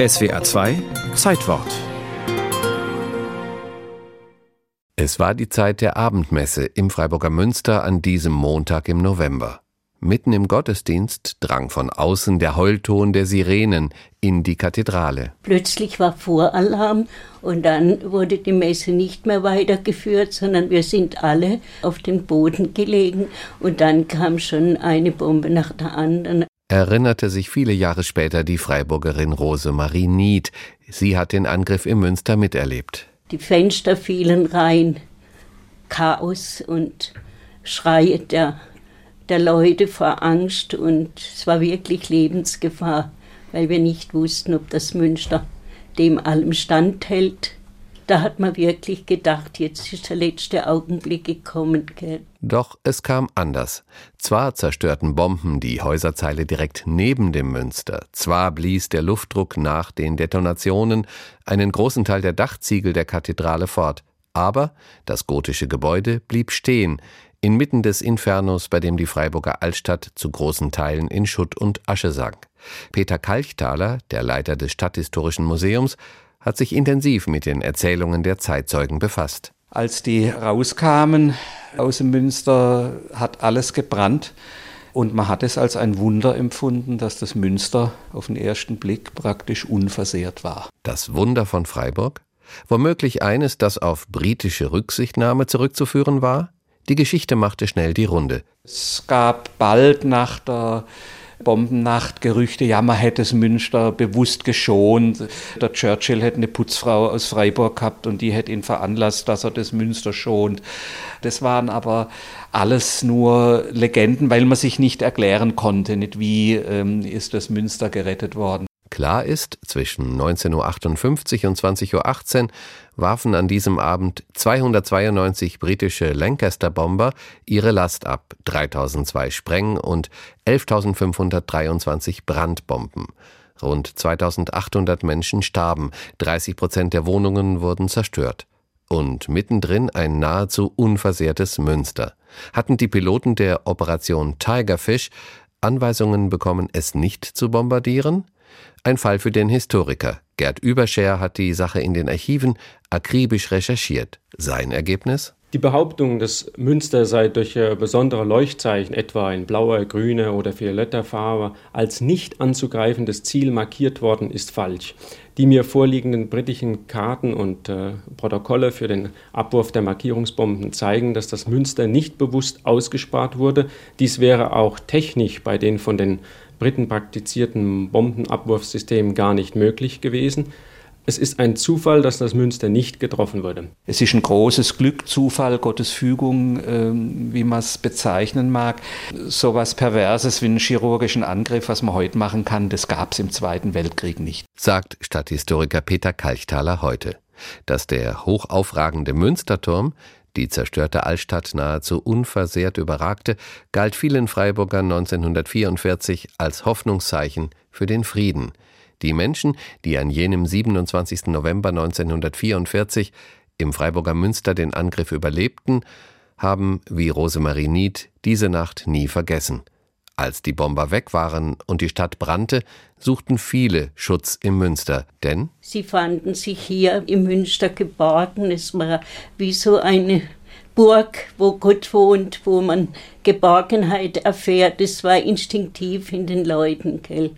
SWA 2 Zeitwort Es war die Zeit der Abendmesse im Freiburger Münster an diesem Montag im November. Mitten im Gottesdienst drang von außen der Heulton der Sirenen in die Kathedrale. Plötzlich war Voralarm und dann wurde die Messe nicht mehr weitergeführt, sondern wir sind alle auf den Boden gelegen und dann kam schon eine Bombe nach der anderen erinnerte sich viele Jahre später die Freiburgerin Rosemarie Nied. Sie hat den Angriff im Münster miterlebt. Die Fenster fielen rein, Chaos und Schreie der, der Leute vor Angst und es war wirklich Lebensgefahr, weil wir nicht wussten, ob das Münster dem allem standhält da hat man wirklich gedacht, jetzt ist der letzte Augenblick gekommen. Gell? Doch es kam anders. Zwar zerstörten Bomben die Häuserzeile direkt neben dem Münster, zwar blies der Luftdruck nach den Detonationen einen großen Teil der Dachziegel der Kathedrale fort, aber das gotische Gebäude blieb stehen, inmitten des Infernos, bei dem die Freiburger Altstadt zu großen Teilen in Schutt und Asche sank. Peter Kalchthaler, der Leiter des Stadthistorischen Museums, hat sich intensiv mit den Erzählungen der Zeitzeugen befasst. Als die rauskamen aus dem Münster, hat alles gebrannt. Und man hat es als ein Wunder empfunden, dass das Münster auf den ersten Blick praktisch unversehrt war. Das Wunder von Freiburg? Womöglich eines, das auf britische Rücksichtnahme zurückzuführen war? Die Geschichte machte schnell die Runde. Es gab bald nach der Bombennachtgerüchte, ja, man hätte es Münster bewusst geschont. Der Churchill hätte eine Putzfrau aus Freiburg gehabt und die hätte ihn veranlasst, dass er das Münster schont. Das waren aber alles nur Legenden, weil man sich nicht erklären konnte, nicht wie ähm, ist das Münster gerettet worden. Klar ist, zwischen 19.58 Uhr und 20.18 Uhr warfen an diesem Abend 292 britische Lancaster-Bomber ihre Last ab, 3002 Spreng- und 11.523 Brandbomben. Rund 2800 Menschen starben, 30 Prozent der Wohnungen wurden zerstört. Und mittendrin ein nahezu unversehrtes Münster. Hatten die Piloten der Operation Tigerfish Anweisungen bekommen, es nicht zu bombardieren? Ein Fall für den Historiker. Gerd Überscher hat die Sache in den Archiven akribisch recherchiert. Sein Ergebnis? Die Behauptung, dass Münster sei durch besondere Leuchtzeichen, etwa in blauer, grüner oder violetter Farbe, als nicht anzugreifendes Ziel markiert worden, ist falsch. Die mir vorliegenden britischen Karten und äh, Protokolle für den Abwurf der Markierungsbomben zeigen, dass das Münster nicht bewusst ausgespart wurde. Dies wäre auch technisch bei den von den Briten praktizierten Bombenabwurfsystemen gar nicht möglich gewesen. Es ist ein Zufall, dass das Münster nicht getroffen wurde. Es ist ein großes Glück, Zufall, Gottes Fügung, ähm, wie man es bezeichnen mag. So was Perverses wie einen chirurgischen Angriff, was man heute machen kann, das gab es im Zweiten Weltkrieg nicht. Sagt Stadthistoriker Peter Kalchthaler heute. Dass der hochaufragende Münsterturm die zerstörte Altstadt nahezu unversehrt überragte, galt vielen Freiburgern 1944 als Hoffnungszeichen für den Frieden – die Menschen, die an jenem 27. November 1944 im Freiburger Münster den Angriff überlebten, haben, wie Rosemarie Nied, diese Nacht nie vergessen. Als die Bomber weg waren und die Stadt brannte, suchten viele Schutz im Münster, denn sie fanden sich hier im Münster geborgen. Es war wie so eine Burg, wo Gott wohnt, wo man Geborgenheit erfährt. Es war instinktiv in den Leuten, gell?